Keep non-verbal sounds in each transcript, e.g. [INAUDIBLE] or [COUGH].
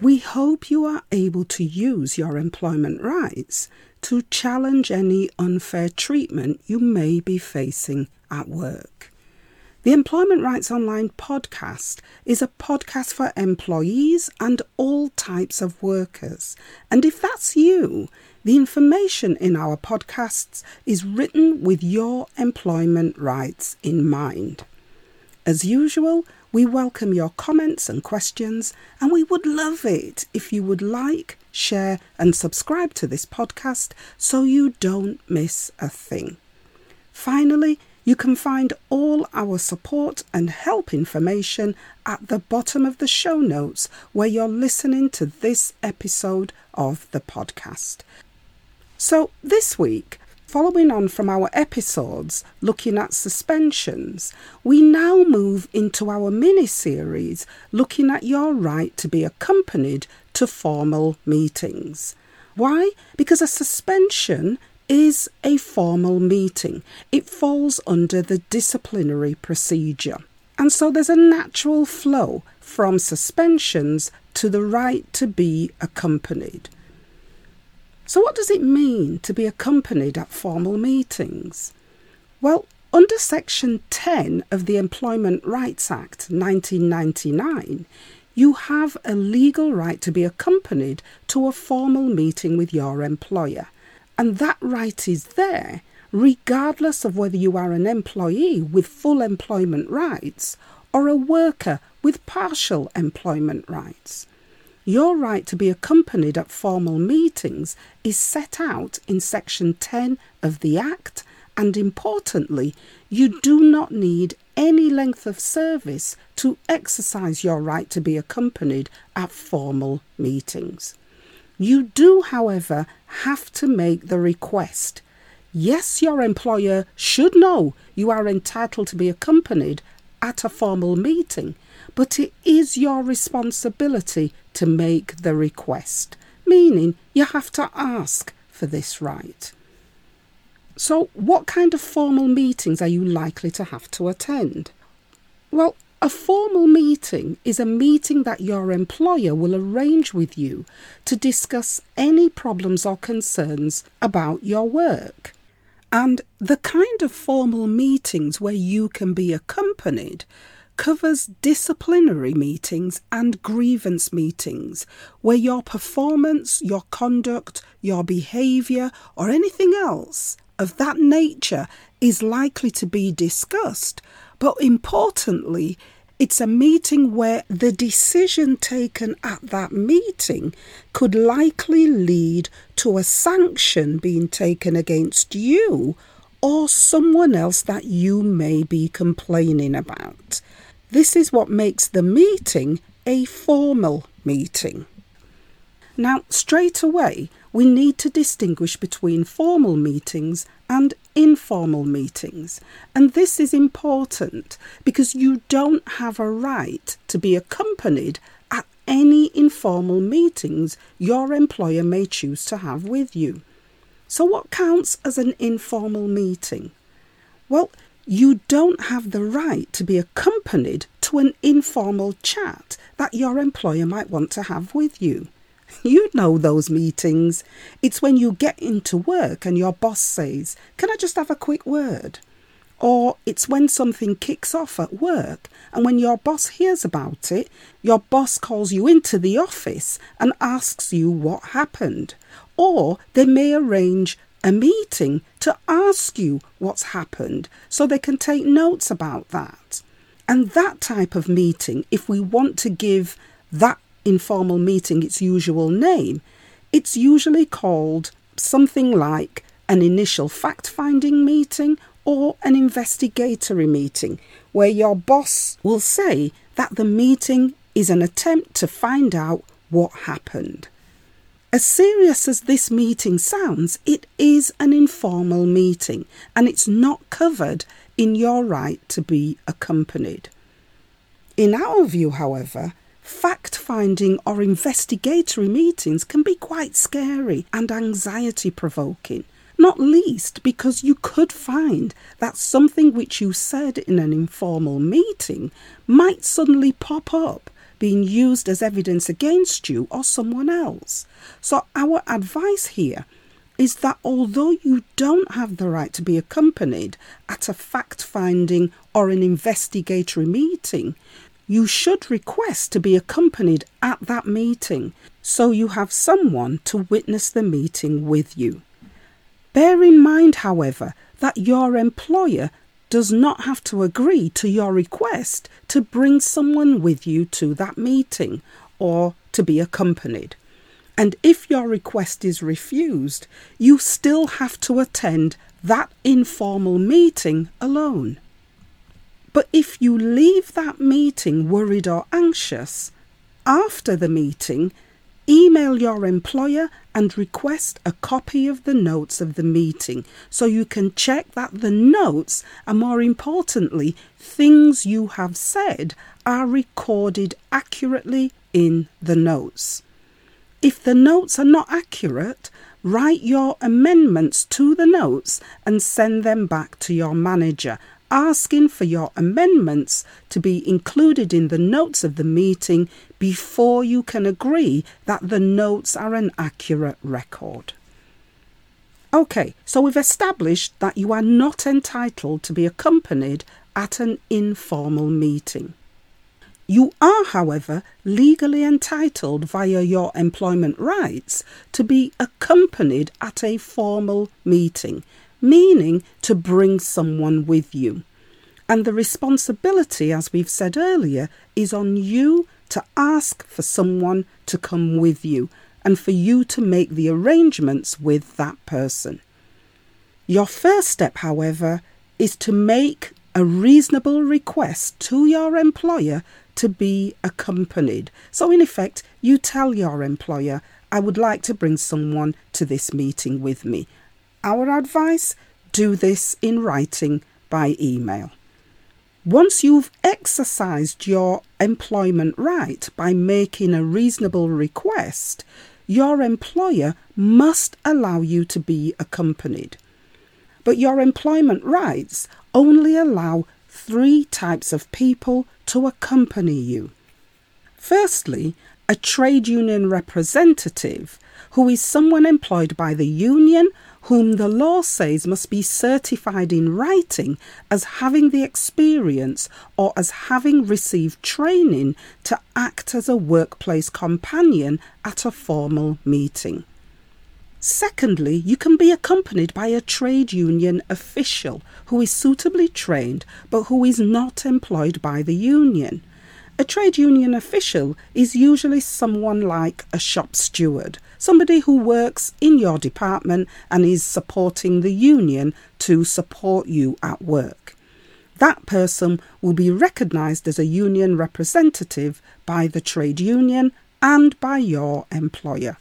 We hope you are able to use your employment rights to challenge any unfair treatment you may be facing at work. The Employment Rights Online podcast is a podcast for employees and all types of workers. And if that's you, the information in our podcasts is written with your employment rights in mind. As usual, we welcome your comments and questions, and we would love it if you would like, share, and subscribe to this podcast so you don't miss a thing. Finally, you can find all our support and help information at the bottom of the show notes where you're listening to this episode of the podcast. So, this week, Following on from our episodes looking at suspensions, we now move into our mini series looking at your right to be accompanied to formal meetings. Why? Because a suspension is a formal meeting, it falls under the disciplinary procedure. And so there's a natural flow from suspensions to the right to be accompanied. So, what does it mean to be accompanied at formal meetings? Well, under Section 10 of the Employment Rights Act 1999, you have a legal right to be accompanied to a formal meeting with your employer. And that right is there regardless of whether you are an employee with full employment rights or a worker with partial employment rights. Your right to be accompanied at formal meetings is set out in Section 10 of the Act, and importantly, you do not need any length of service to exercise your right to be accompanied at formal meetings. You do, however, have to make the request. Yes, your employer should know you are entitled to be accompanied at a formal meeting, but it is your responsibility to make the request, meaning you have to ask for this right. So, what kind of formal meetings are you likely to have to attend? Well, a formal meeting is a meeting that your employer will arrange with you to discuss any problems or concerns about your work. And the kind of formal meetings where you can be accompanied covers disciplinary meetings and grievance meetings, where your performance, your conduct, your behaviour, or anything else of that nature is likely to be discussed. But importantly, it's a meeting where the decision taken at that meeting could likely lead to a sanction being taken against you or someone else that you may be complaining about. This is what makes the meeting a formal meeting. Now, straight away, we need to distinguish between formal meetings and informal meetings. And this is important because you don't have a right to be accompanied at any informal meetings your employer may choose to have with you. So, what counts as an informal meeting? Well, you don't have the right to be accompanied to an informal chat that your employer might want to have with you. [LAUGHS] You know those meetings. It's when you get into work and your boss says, Can I just have a quick word? Or it's when something kicks off at work and when your boss hears about it, your boss calls you into the office and asks you what happened. Or they may arrange a meeting to ask you what's happened so they can take notes about that. And that type of meeting, if we want to give that informal meeting its usual name, it's usually called something like an initial fact finding meeting or an investigatory meeting, where your boss will say that the meeting is an attempt to find out what happened. As serious as this meeting sounds, it is an informal meeting and it's not covered in your right to be accompanied. In our view, however, fact finding or investigatory meetings can be quite scary and anxiety provoking, not least because you could find that something which you said in an informal meeting might suddenly pop up being used as evidence against you or someone else. So, our advice here is that although you don't have the right to be accompanied at a fact finding or an investigatory meeting, you should request to be accompanied at that meeting so you have someone to witness the meeting with you. Bear in mind, however, that your employer does not have to agree to your request to bring someone with you to that meeting or to be accompanied. And if your request is refused, you still have to attend that informal meeting alone. But if you leave that meeting worried or anxious, after the meeting, email your employer and request a copy of the notes of the meeting so you can check that the notes, and more importantly, things you have said, are recorded accurately in the notes. If the notes are not accurate, write your amendments to the notes and send them back to your manager asking for your amendments to be included in the notes of the meeting before you can agree that the notes are an accurate record. Okay, so we've established that you are not entitled to be accompanied at an informal meeting. You are, however, legally entitled via your employment rights to be accompanied at a formal meeting, meaning to bring someone with you. And the responsibility, as we've said earlier, is on you to ask for someone to come with you and for you to make the arrangements with that person. Your first step, however, is to make a reasonable request to your employer to be accompanied. So, in effect, you tell your employer, I would like to bring someone to this meeting with me. Our advice do this in writing by email. Once you've exercised your employment right by making a reasonable request, your employer must allow you to be accompanied. But your employment rights only allow three types of people to accompany you. Firstly, a trade union representative, who is someone employed by the union whom the law says must be certified in writing as having the experience or as having received training to act as a workplace companion at a formal meeting. Secondly, you can be accompanied by a trade union official who is suitably trained but who is not employed by the union. A trade union official is usually someone like a shop steward, somebody who works in your department and is supporting the union to support you at work. That person will be recognised as a union representative by the trade union and by your employer.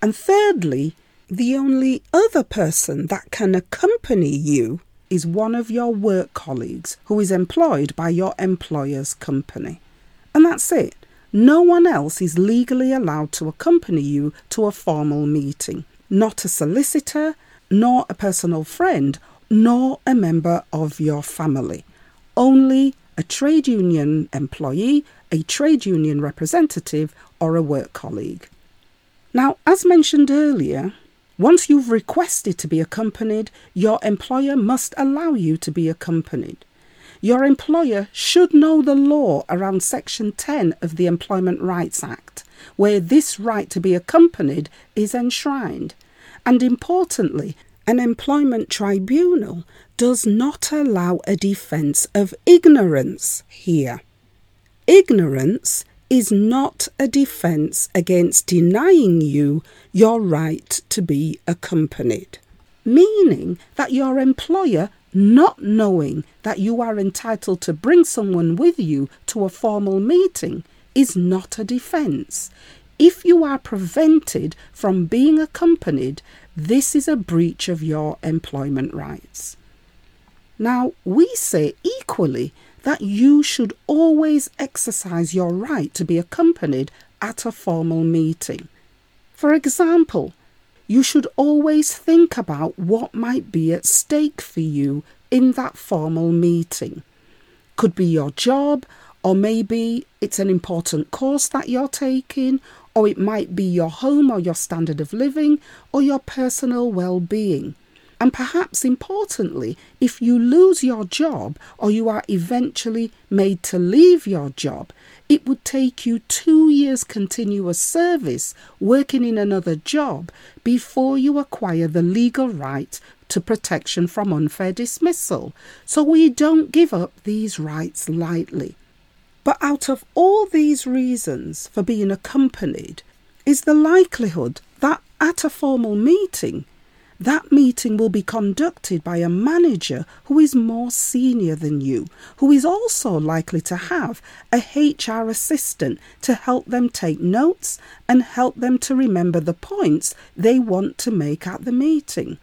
And thirdly, the only other person that can accompany you is one of your work colleagues who is employed by your employer's company. And that's it. No one else is legally allowed to accompany you to a formal meeting, not a solicitor, nor a personal friend, nor a member of your family. Only a trade union employee, a trade union representative, or a work colleague. Now, as mentioned earlier, once you've requested to be accompanied, your employer must allow you to be accompanied. Your employer should know the law around Section 10 of the Employment Rights Act, where this right to be accompanied is enshrined. And importantly, an employment tribunal does not allow a defence of ignorance here. Ignorance is not a defence against denying you your right to be accompanied, meaning that your employer, not knowing that you are entitled to bring someone with you to a formal meeting, is not a defence. If you are prevented from being accompanied, this is a breach of your employment rights. Now, we say equally that you should always exercise your right to be accompanied at a formal meeting. For example, you should always think about what might be at stake for you in that formal meeting. Could be your job, or maybe it's an important course that you're taking, or it might be your home or your standard of living, or your personal well being. And perhaps importantly, if you lose your job or you are eventually made to leave your job, it would take you two years continuous service working in another job before you acquire the legal right to protection from unfair dismissal. So we don't give up these rights lightly. But out of all these reasons for being accompanied is the likelihood that at a formal meeting, that meeting will be conducted by a manager who is more senior than you, who is also likely to have a HR assistant to help them take notes and help them to remember the points they want to make at the meeting.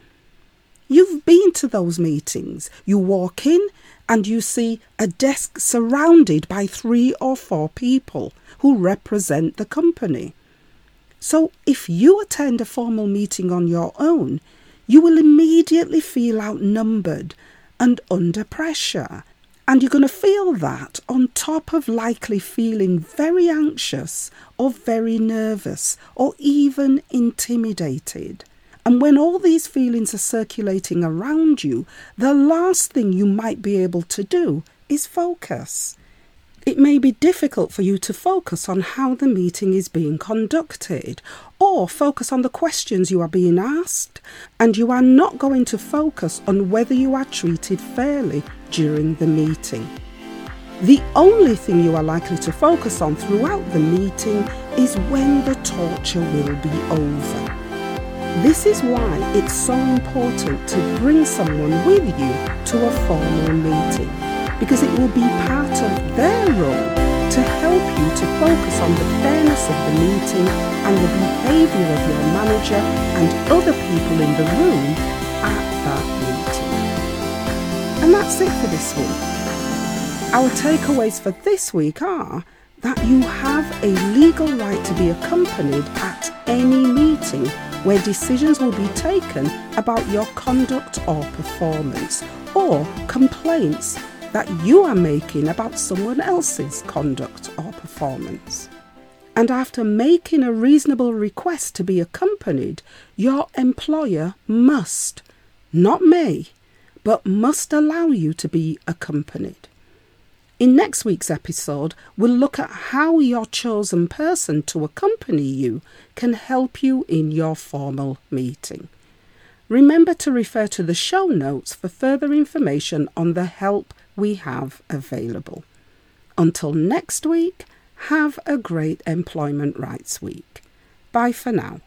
You've been to those meetings. You walk in and you see a desk surrounded by three or four people who represent the company. So if you attend a formal meeting on your own, you will immediately feel outnumbered and under pressure. And you're going to feel that on top of likely feeling very anxious or very nervous or even intimidated. And when all these feelings are circulating around you, the last thing you might be able to do is focus. It may be difficult for you to focus on how the meeting is being conducted or focus on the questions you are being asked, and you are not going to focus on whether you are treated fairly during the meeting. The only thing you are likely to focus on throughout the meeting is when the torture will be over. This is why it's so important to bring someone with you to a formal meeting because it will be part of their role to help you to focus on the fairness of the meeting and the behaviour of your manager and other people in the room at that meeting. And that's it for this week. Our takeaways for this week are that you have a legal right to be accompanied at any meeting where decisions will be taken about your conduct or performance, or complaints that you are making about someone else's conduct or performance. And after making a reasonable request to be accompanied, your employer must, not may, but must allow you to be accompanied. In next week's episode, we'll look at how your chosen person to accompany you can help you in your formal meeting. Remember to refer to the show notes for further information on the help we have available. Until next week, have a great Employment Rights Week. Bye for now.